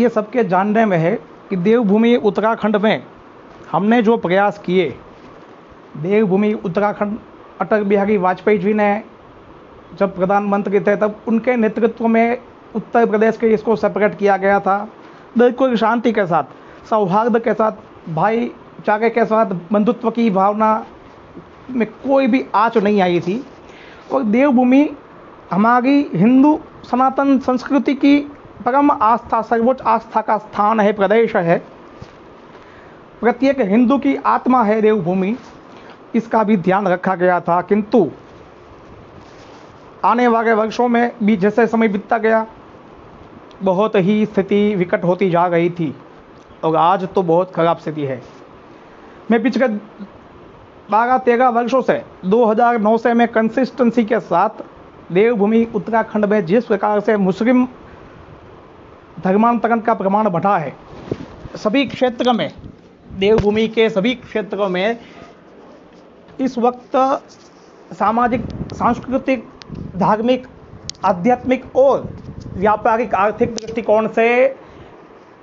ये सबके जानने में है कि देवभूमि उत्तराखंड में हमने जो प्रयास किए, देवभूमि उत्तराखंड, अटल बिहारी वाजपेयी जी ने जब प्रधानमंत्री थे, तब उनके नेतृत्व में उत्तर प्रदेश के इसको सेपरेट किया गया था। बिल्कुल शांति के साथ, सौहार्द के साथ, भाईचारे के साथ, बंधुत्व की भावना में कोई भी आँच नहीं आई थी। और देवभूमि हमारी हिंदू सनातन संस्कृति की परम आस्था, सर्वोच्च आस्था का स्थान है, प्रदेश है। प्रत्येक हिंदू की आत्मा है देवभूमि, इसका भी ध्यान रखा गया था, किंतु आने वाले वर्षों में भी जैसे समय बीतता गया, बहुत ही स्थिति विकट होती जा रही थी, और आज तो बहुत खराब स्थिति है। मैं पिछले बारह तेरह वर्षों से 2009 से मैं कंसिस्टेंसी के साथ देवभूमि उत्तराखंड में जिस प्रकार से मुस्लिम धर्मांतरण का प्रमाण बढ़ा है। सभी क्षेत्र में, देवभूमि के सभी क्षेत्रों में इस वक्त सामाजिक, सांस्कृतिक, धार्मिक, आध्यात्मिक और व्यापारिक आर्थिक दृष्टिकोण से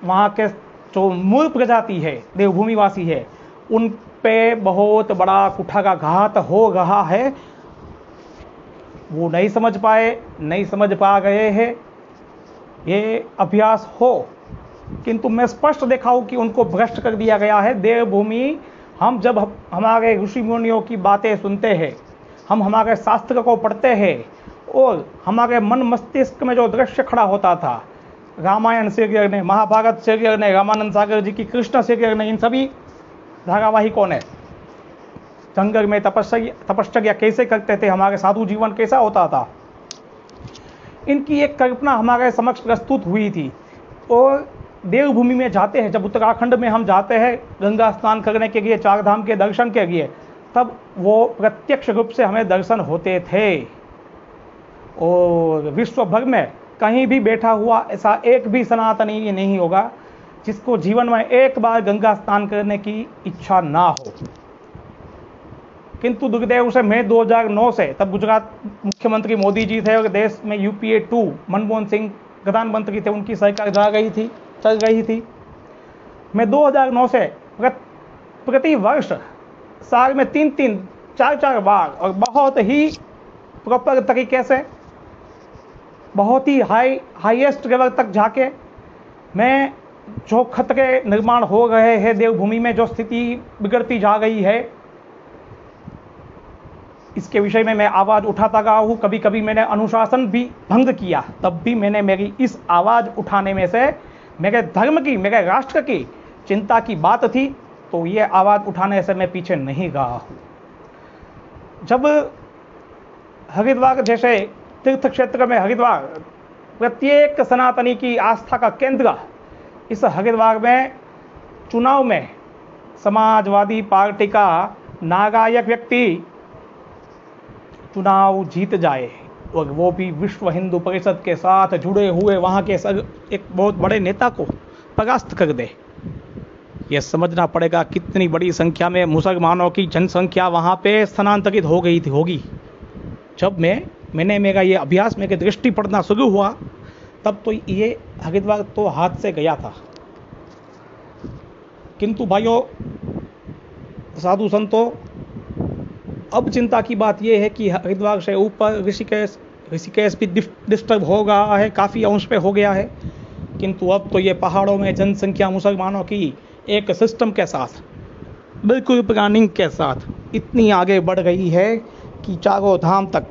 वहाँ के जो मूल प्रजाति है, देवभूमिवासी है, उन पे बहुत बड़ा कुठागा घात हो रहा है। वो नहीं समझ पाए, नहीं समझ पा गए हैं। ये अभ्यास हो, किंतु मैं स्पष्ट देखा हूँ कि उनको भ्रष्ट कर दिया गया है। देवभूमि, हम जब हमारे ऋषि मुनियों की बातें सुनते हैं, हम हमारे शास्त्र को पढ़ते हैं, और हमारे मन मस्तिष्क में जो दृश्य खड़ा होता था, रामायण सीरियल ने, महाभारत सीरियल ने, रामानंद सागर जी की, कृष्ण सीरियल ने, इन सभी धारावाहिकों ने, जंगल में तपस्या तपस्या कैसे करते थे, हमारे साधु जीवन कैसा होता था? इनकी एक कल्पना हमारे समक्ष प्रस्तुत हुई थी। और देवभूमि में जाते हैं, जब उत्तराखंड में हम जाते हैं, गंगा स्नान करने के लिए चार धाम के दर्शन के लिए, तब वो प्रत्यक्ष रूप से हमें दर्शन होते थे। और विश्व भर में कहीं भी बैठा हुआ ऐसा एक भी सनातनी नहीं होगा, जिसको जीवन में एक बार गंगा स्नान करने की इच्छा ना हो। किंतु दुर्देव से मैं 2009 से, तब गुजरात मुख्यमंत्री मोदी जी थे और देश में यूपीए टू मनमोहन सिंह प्रधानमंत्री थे, उनकी सरकार जा गई थी, चल रही थी। मैं 2009 से प्रति वर्ष साल में तीन तीन, चार चार बार और बहुत ही प्रॉपर तरीके से, बहुत ही हाई हाईएस्ट लेवल तक जाके मैं जो खतरे निर्माण हो रहे हैं देवभूमि में, जो स्थिति बिगड़ती जा रही है इसके विषय में मैं आवाज़ उठाता गया हूँ। कभी कभी मैंने अनुशासन भी भंग किया, तब भी मैंने मेरी इस आवाज़ उठाने में से मेरे धर्म की, मेरे राष्ट्र की चिंता की बात थी तो ये आवाज़ उठाने से मैं पीछे नहीं गया हूँ। जब हरिद्वार जैसे तीर्थ क्षेत्र में हरिद्वार प्रत्येक सनातनी की आस्था का केंद्र, इस हरिद्वार में चुनाव में समाजवादी पार्टी का नागायक व्यक्ति चुनाव जीत जाए। और वो भी विश्व हिंदू परिषद के साथ जुड़े हुए, वहाँ के सर एक बहुत बड़े नेता को परास्त कर दे। यह समझना पड़ेगा कितनी बड़ी संख्या में मुसलमानों की जनसंख्या वहाँ पे स्थानांतरित हो गई थी होगी। जब मैं मैंने मेरा ये अभ्यास, मेरे दृष्टि पड़ना शुरू हुआ, तब तो ये हरिद्वार तो हाथ से गया था। किंतु भाइयों, साधु संतों अब चिंता की बात यह है कि हरिद्वार से ऊपर ऋषिकेश ऋषिकेश भी डिस्टर्ब हो गया है, काफ़ी अंश पे हो गया है। किंतु अब तो ये पहाड़ों में जनसंख्या मुसलमानों की एक सिस्टम के साथ, बिल्कुल प्लानिंग के साथ इतनी आगे बढ़ गई है कि चारों धाम तक,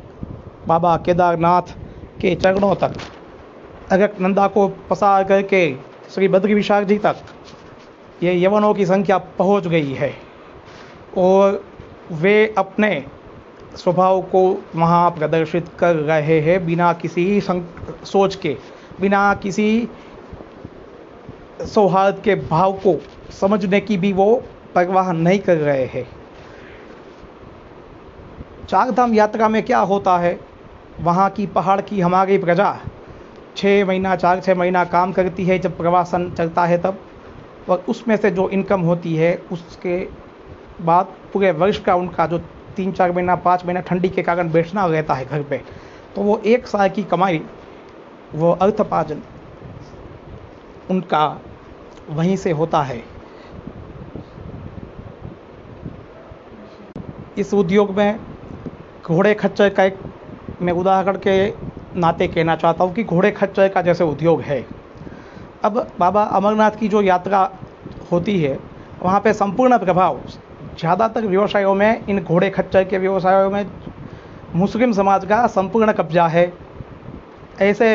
बाबा केदारनाथ के चरणों तक नंदा को पसार करके श्री बद्री विशाख जी तक, ये यवनों की संख्या पहुँच गई है। और वे अपने स्वभाव को वहाँ प्रदर्शित कर रहे हैं बिना किसी सोच के, बिना किसी सौहार्द के भाव को समझने की भी वो परवाह नहीं कर रहे हैं। चार धाम यात्रा में क्या होता है? वहाँ की पहाड़ की हमारी प्रजा छः महीना, चार छः महीना काम करती है, जब प्रवासन चलता है तब, और उसमें से जो इनकम होती है, उसके बाद पूरे वर्ष का उनका जो तीन चार महीना, पाँच महीना ठंडी के कारण बैठना रहता है घर पे तो वो एक साल की कमाई, वो अर्थपार्जन उनका वहीं से होता है। इस उद्योग में घोड़े खच्चर का एक, मैं उदाहरण के नाते कहना चाहता हूँ कि घोड़े खच्चर का जैसे उद्योग है। अब बाबा अमरनाथ की जो यात्रा होती है, वहाँ पे संपूर्ण प्रभाव ज़्यादातर व्यवसायों में, इन घोड़े खच्चर के व्यवसायों में मुस्लिम समाज का संपूर्ण कब्जा है। ऐसे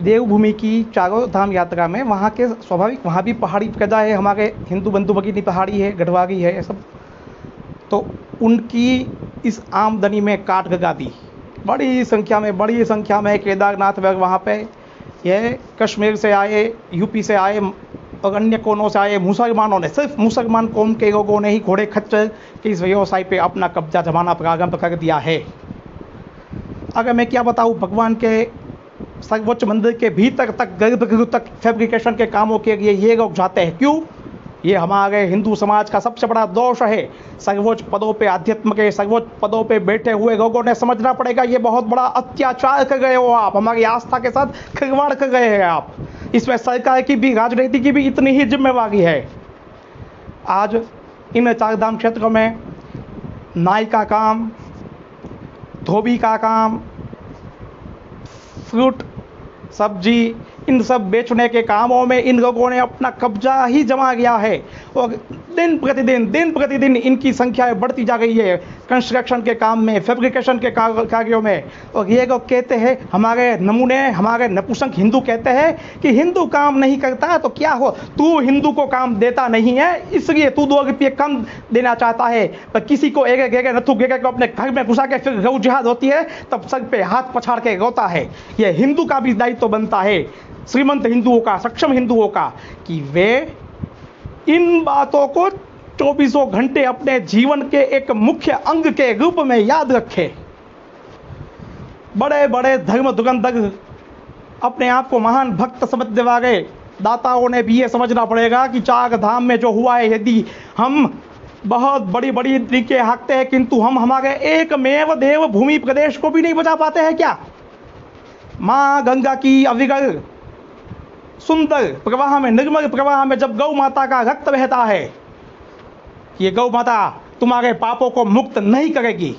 देवभूमि की चारों धाम यात्रा में वहाँ के स्वाभाविक, वहाँ भी पहाड़ी प्रजा है, हमारे हिंदू बंधु भगिनी पहाड़ी है गढ़वागी है सब। तो उनकी इस आमदनी में काट गगा दी। बड़ी संख्या में, बड़ी संख्या में केदारनाथ वहाँ पे ये कश्मीर से आए, यूपी से आए और अन्य कोनों से आए मुसलमानों ने सिर्फ़ मुसलमान कौम के लोगों ने ही घोड़े खच्चर के इस व्यवसाय पे अपना कब्जा जमाना प्रारंभ कर दिया है। अगर मैं क्या बताऊँ, भगवान के सर्वोच्च मंदिर के भीतर तक, गर्भगृह तक फैब्रिकेशन के कामों के लिए ये लोग जाते हैं। क्यों? ये हमारे हिंदू समाज का सबसे बड़ा दोष है। सर्वोच्च पदों पे अध्यात्म के सर्वोच्च पदों पे बैठे हुए लोगों ने समझना पड़ेगा, ये बहुत बड़ा अत्याचार कर गए हो आप। हमारी आस्था के साथ खिलवाड़ कर गए हैं आप। इसमें सरकार की भी, राजनीति की भी इतनी ही जिम्मेवारी है। आज इन चार धाम क्षेत्रों में नाई का काम, धोबी का काम, फ्रूट, सब्ज़ी इन सब बेचने के कामों में इन लोगों ने अपना कब्जा ही जमा किया है। और दिन प्रतिदिन दिन प्रतिदिन इनकी संख्या बढ़ती जा रही है कंस्ट्रक्शन के काम में, फैब्रिकेशन के कार्यों में। और ये लोग कहते हैं, हमारे नमूने, हमारे नपुसंक हिंदू कहते हैं कि हिंदू काम नहीं करता तो क्या हो? तू हिंदू को काम देता नहीं है, इसलिए तू दो रुपये कम देना चाहता है। पर किसी को एक एक नथु गेगे को अपने घर में घुसा के फिर गौ जिहाद होती है, तब सर पे हाथ पछाड़ के रोता है। यह हिंदू का भी दायित्व तो बनता है। श्रीमंत हिंदुओं का, सक्षम हिंदुओं का, कि वे इन बातों को चौबीसों घंटे अपने जीवन के एक मुख्य अंग के रूप में याद रखे। बड़े बड़े धर्म दुगंधक अपने आप को महान भक्त समझ समझने वाले दाताओं ने भी ये समझना पड़ेगा कि चार धाम में जो हुआ है, यदि हम बहुत बड़ी बड़ी तरीके हाँकते हैं, किंतु हम हमारे एक मेव देव भूमि प्रदेश को भी नहीं बचा पाते हैं क्या? माँ गंगा की अविगल सुंदर प्रवाह में, निर्मल प्रवाह में जब गौ माता का रक्त बहता है, ये गौ माता तुम्हारे पापों को मुक्त नहीं करेगी।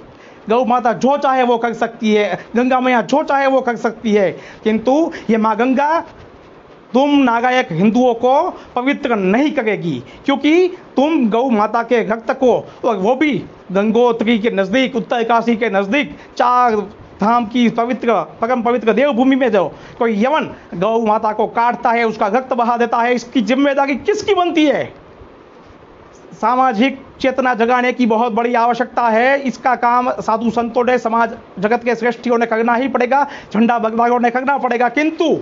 गौ माता जो चाहे वो कर सकती है, गंगा मैया जो चाहे वो कर सकती है, किंतु ये माँ गंगा तुम नागायक हिंदुओं को पवित्र नहीं करेगी, क्योंकि तुम गौ माता के रक्त को, और वो भी गंगोत्री के नज़दीक, उत्तरकाशी के नज़दीक, चार धाम की पवित्र, परम पवित्र देवभूमि में जाओ। कोई यवन गौ माता को काटता है, उसका रक्त बहा देता है, इसकी ज़िम्मेदारी किसकी बनती है? सामाजिक चेतना जगाने की बहुत बड़ी आवश्यकता है। इसका काम साधु संतों ने, समाज जगत के श्रेष्ठियों ने करना ही पड़ेगा, झंडा बगदारों ने करना पड़ेगा। किंतु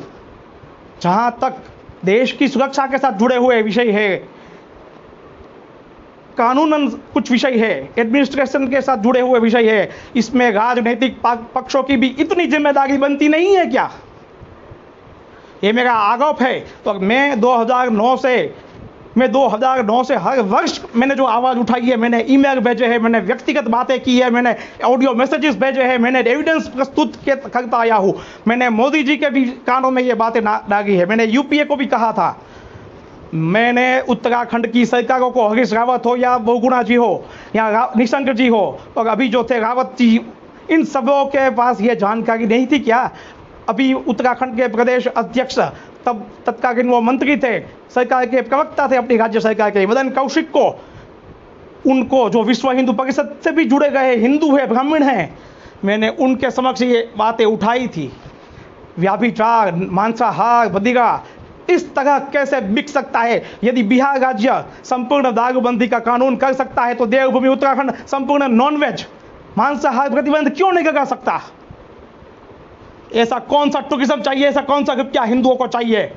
जहाँ तक देश की सुरक्षा के साथ जुड़े हुए विषय है कानूनन कुछ विषय है एडमिनिस्ट्रेशन के साथ जुड़े हुए विषय है, इसमें राजनीतिक पक्षों की भी इतनी ज़िम्मेदारी बनती नहीं है क्या? ये मेरा आरोप है। तो मैं 2009 से, मैं 2009 से हर वर्ष मैंने जो आवाज़ उठाई है, मैंने ईमेल भेजे हैं, मैंने व्यक्तिगत बातें की है, मैंने ऑडियो मैसेजेस भेजे हैं, मैंने एविडेंस प्रस्तुत करता आया हूँ। मैंने मोदी जी के भी कानों में ये बातें डाली है। मैंने यूपीए को भी कहा था। मैंने उत्तराखंड की सरकारों को हरीश रावत हो या बहुगुणा जी हो या निशंक जी हो, और अभी जो थे रावत जी, इन सबों के पास ये जानकारी नहीं थी क्या? अभी उत्तराखंड के प्रदेश अध्यक्ष, तब तत्कालीन वो मंत्री थे, सरकार के प्रवक्ता थे, अपनी राज्य सरकार के मदन कौशिक को। उनको जो विश्व हिंदू परिषद से भी जुड़े गए हिंदू है, ब्राह्मण हैं, मैंने उनके समक्ष ये बातें उठाई थी। व्याभिचार, मांसाहार बदिगा इस तरह कैसे बिक सकता है? यदि बिहार राज्य संपूर्ण दारूबंदी का कानून कर सकता है तो देवभूमि उत्तराखंड संपूर्ण नॉनवेज मांसाहार प्रतिबंध क्यों नहीं लगा सकता? ऐसा कौन सा टूरिज़्म चाहिए? ऐसा कौन सा रुपया हिंदुओं को चाहिए?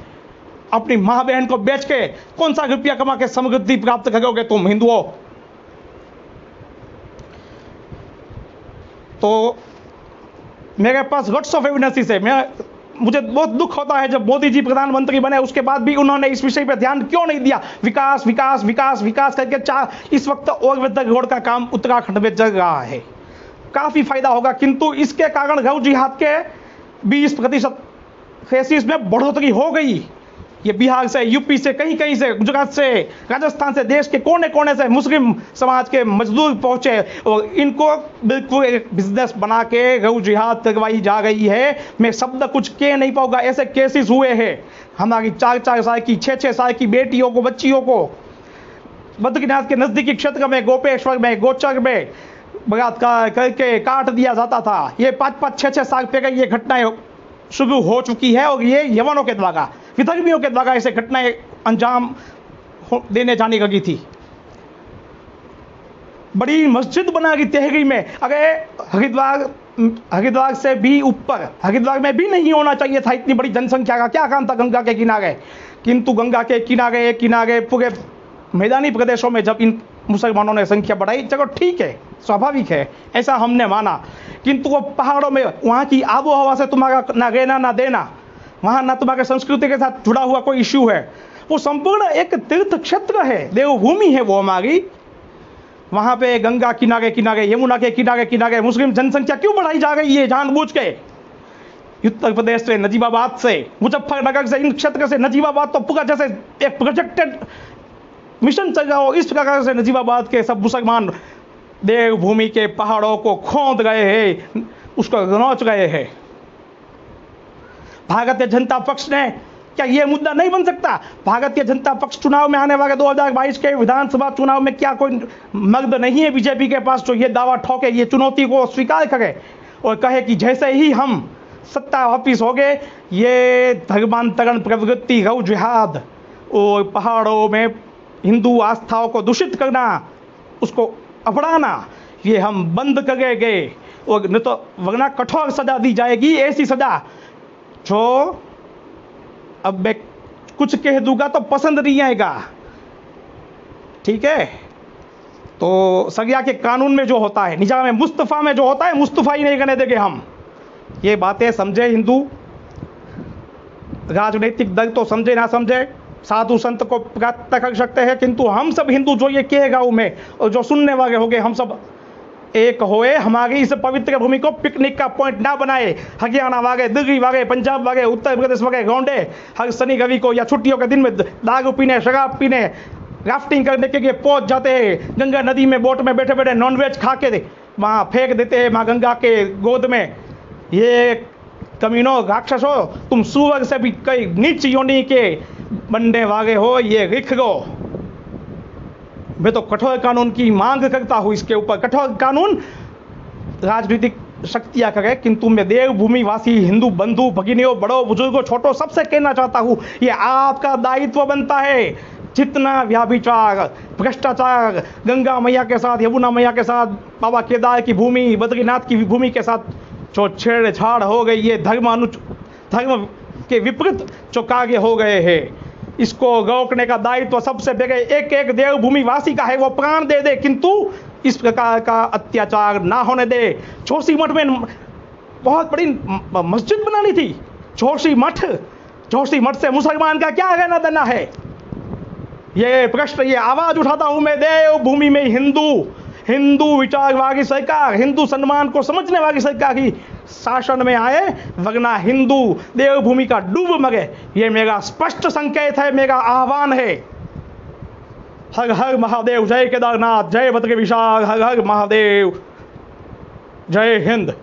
अपनी माँ बहन को बेच के कौन सा रुपया कमा के समृद्धि प्राप्त करोगे तुम हिंदुओं? तो मेरे पास लॉट्स ऑफ़ एविडेंसेस है मैं मुझे बहुत दुख होता है जब मोदी जी प्रधानमंत्री बने, उसके बाद भी उन्होंने इस विषय पर ध्यान क्यों नहीं दिया? विकास विकास विकास विकास करके चार, इस वक्त और रोड का काम उत्तराखंड में चल रहा है। काफ़ी फ़ायदा होगा, किंतु इसके कारण गौ जिहाद के बीस प्रतिशत में बढ़ोतरी हो गई। ये बिहार से, यूपी से कहीं कहीं से, गुजरात से, राजस्थान से, देश के कोने कोने से मुस्लिम समाज के मजदूर पहुँचे और इनको बिल्कुल एक बिज़नेस बना के गौ जिहाद करवाई जा रही है। मैं शब्द कुछ कह नहीं पाऊँगा, ऐसे केसेस हुए हैं। हमारी चार चार साल की छः छः साल की बेटियों को, बच्चियों को, बद्रीनाथ के नज़दीकी क्षेत्र में, गोपेश्वर में, गोचर में बलात्कार करके काट दिया जाता था। ये पाँच पाँच छः छः साल पहले ये घटनाएँ शुरू हो चुकी है और ये यवनों के द्वारा विधर्मियों के द्वारा ऐसे घटनाएँ अंजाम देने जाने लगी थी। बड़ी मस्जिद बना रही तहरी में, अगर हरिद्वार हरिद्वार से भी ऊपर, हरिद्वार में भी नहीं होना चाहिए था इतनी बड़ी जनसंख्या का। क्या काम था गंगा के किनारे? किंतु गंगा के किनारे किनारे पूरे मैदानी प्रदेशों में जब इन मुसलमानों ने संख्या बढ़ाई, चलो ठीक है, स्वाभाविक है, ऐसा हमने माना। किंतु वो पहाड़ों में, वहाँ की आबो हवा से तुम्हारा ना लेना ना देना। वहाँ ना तुम्हारे संस्कृति के साथ जुड़ा हुआ कोई इश्यू है। वो संपूर्ण एक तीर्थ क्षेत्र है। देवभूमि है वो हमारी। वहाँ पे गंगा किनारे किनारे, यमुना के किनारे किनारे मुस्लिम जनसंख्या क्यों बढ़ाई जा रही है जानबूझ के? उत्तर प्रदेश से नजीबाबाद से, मुजफ्फरनगर से, इन क्षेत्र से नजीबाबाद तो पूरा जैसे एक प्रोजेक्टेड मिशन चल रहा हो, इस प्रकार से नजीबाबाद के सब मुसलमान देवभूमि के पहाड़ों को खोद गए हैं, उसको नोच गए हैं। भारतीय जनता पक्ष ने, क्या ये मुद्दा नहीं बन सकता? भारतीय जनता पक्ष चुनाव में आने वाले 2022 के विधानसभा चुनाव में क्या कोई मर्द नहीं है बीजेपी के पास? जो ये दावा ठोके, ये चुनौती को स्वीकार करे और कहे कि जैसे ही हम सत्ता वापिस हो गए ये धर्मांतरण प्रवृत्ति गौ जिहाद और पहाड़ों में हिंदू आस्थाओं को दूषित करना, उसको अपनाना, ये हम बंद करेंगे और न तो वरना कठोर सजा दी जाएगी, ऐसी सजा जो अब मैं कुछ कह दूँगा तो पसंद नहीं आएगा। ठीक है? तो सगिया के कानून में जो होता है, निज़ाम में, मुस्तफ़ा में जो होता है, मुस्तफ़ा ही नहीं करने देंगे हम। ये बातें समझे हिंदू? राजनीतिक दल तो समझे, ना समझे? साधु संत को प्राप्त कर सकते हैं, किंतु हम सब हिंदू जो ये कहे गाँव में और जो सुनने वाले हो गए हम सब एक होए हमारी इस पवित्र भूमि को पिकनिक का पॉइंट ना बनाए। हरियाणा वागे, दिल्ली वागे, पंजाब वागे, उत्तर प्रदेश वागे गौंडे हर शनि, रवि को या छुट्टियों के दिन में दारू पीने, शराब पीने राफ्टिंग करने के लिए पहुँच जाते हैं। गंगा नदी में, बोट में बैठे बैठे नॉनवेज खा के वहाँ फेंक देते हैं माँ गंगा के गोद में। ये कमीनो राक्षसो, तुम सुवर से भी कई नीच योनि के बंडे वागे हो, ये रिख गो। मैं तो कठोर कानून की मांग करता हूँ इसके ऊपर। कठोर कानून राजनीतिक शक्तियाँ करे, किंतु मैं देवभूमि वासी, हिंदू, बंधु, भगिनियों, बड़ों, बुज़ुर्गों, छोटों, सबसे कहना चाहता हूँ, ये आपका दायित्व बनता है। जितना व्याभिचार, भ्रष्टाचार, गंगा मैया के साथ, यमुना मैया के साथ, बाबा केदार की भूमि, बद्रीनाथ की भूमि के साथ जो छेड़छाड़ हो गई, ये धर्म अनु धर्म के विपरीत जो कार्य हो गए हैं। इसको रोकने का दायित्व तो सबसे बड़े एक एक देवभूमि वासी का है, वो प्राण दे दे, किंतु इस प्रकार का अत्याचार ना होने दे। जोशी मठ में बहुत बड़ी मस्जिद बनानी थी। जोशी मठ जोशी मठ से मुसलमान का क्या रहना देना है? ये प्रश्न, ये आवाज़ उठाता हूँ मैं देव भूमि में हिंदू हिंदू विचार वाली सरकार, हिंदू सम्मान को समझने वाली सरकार की शासन में आए, वगना हिंदू देवभूमि का डूब मगे। ये मेरा स्पष्ट संकेत है मेरा आह्वान है। हर हर महादेव, जय केदारनाथ, जय बद्र विशाल हर हर महादेव। जय हिंद।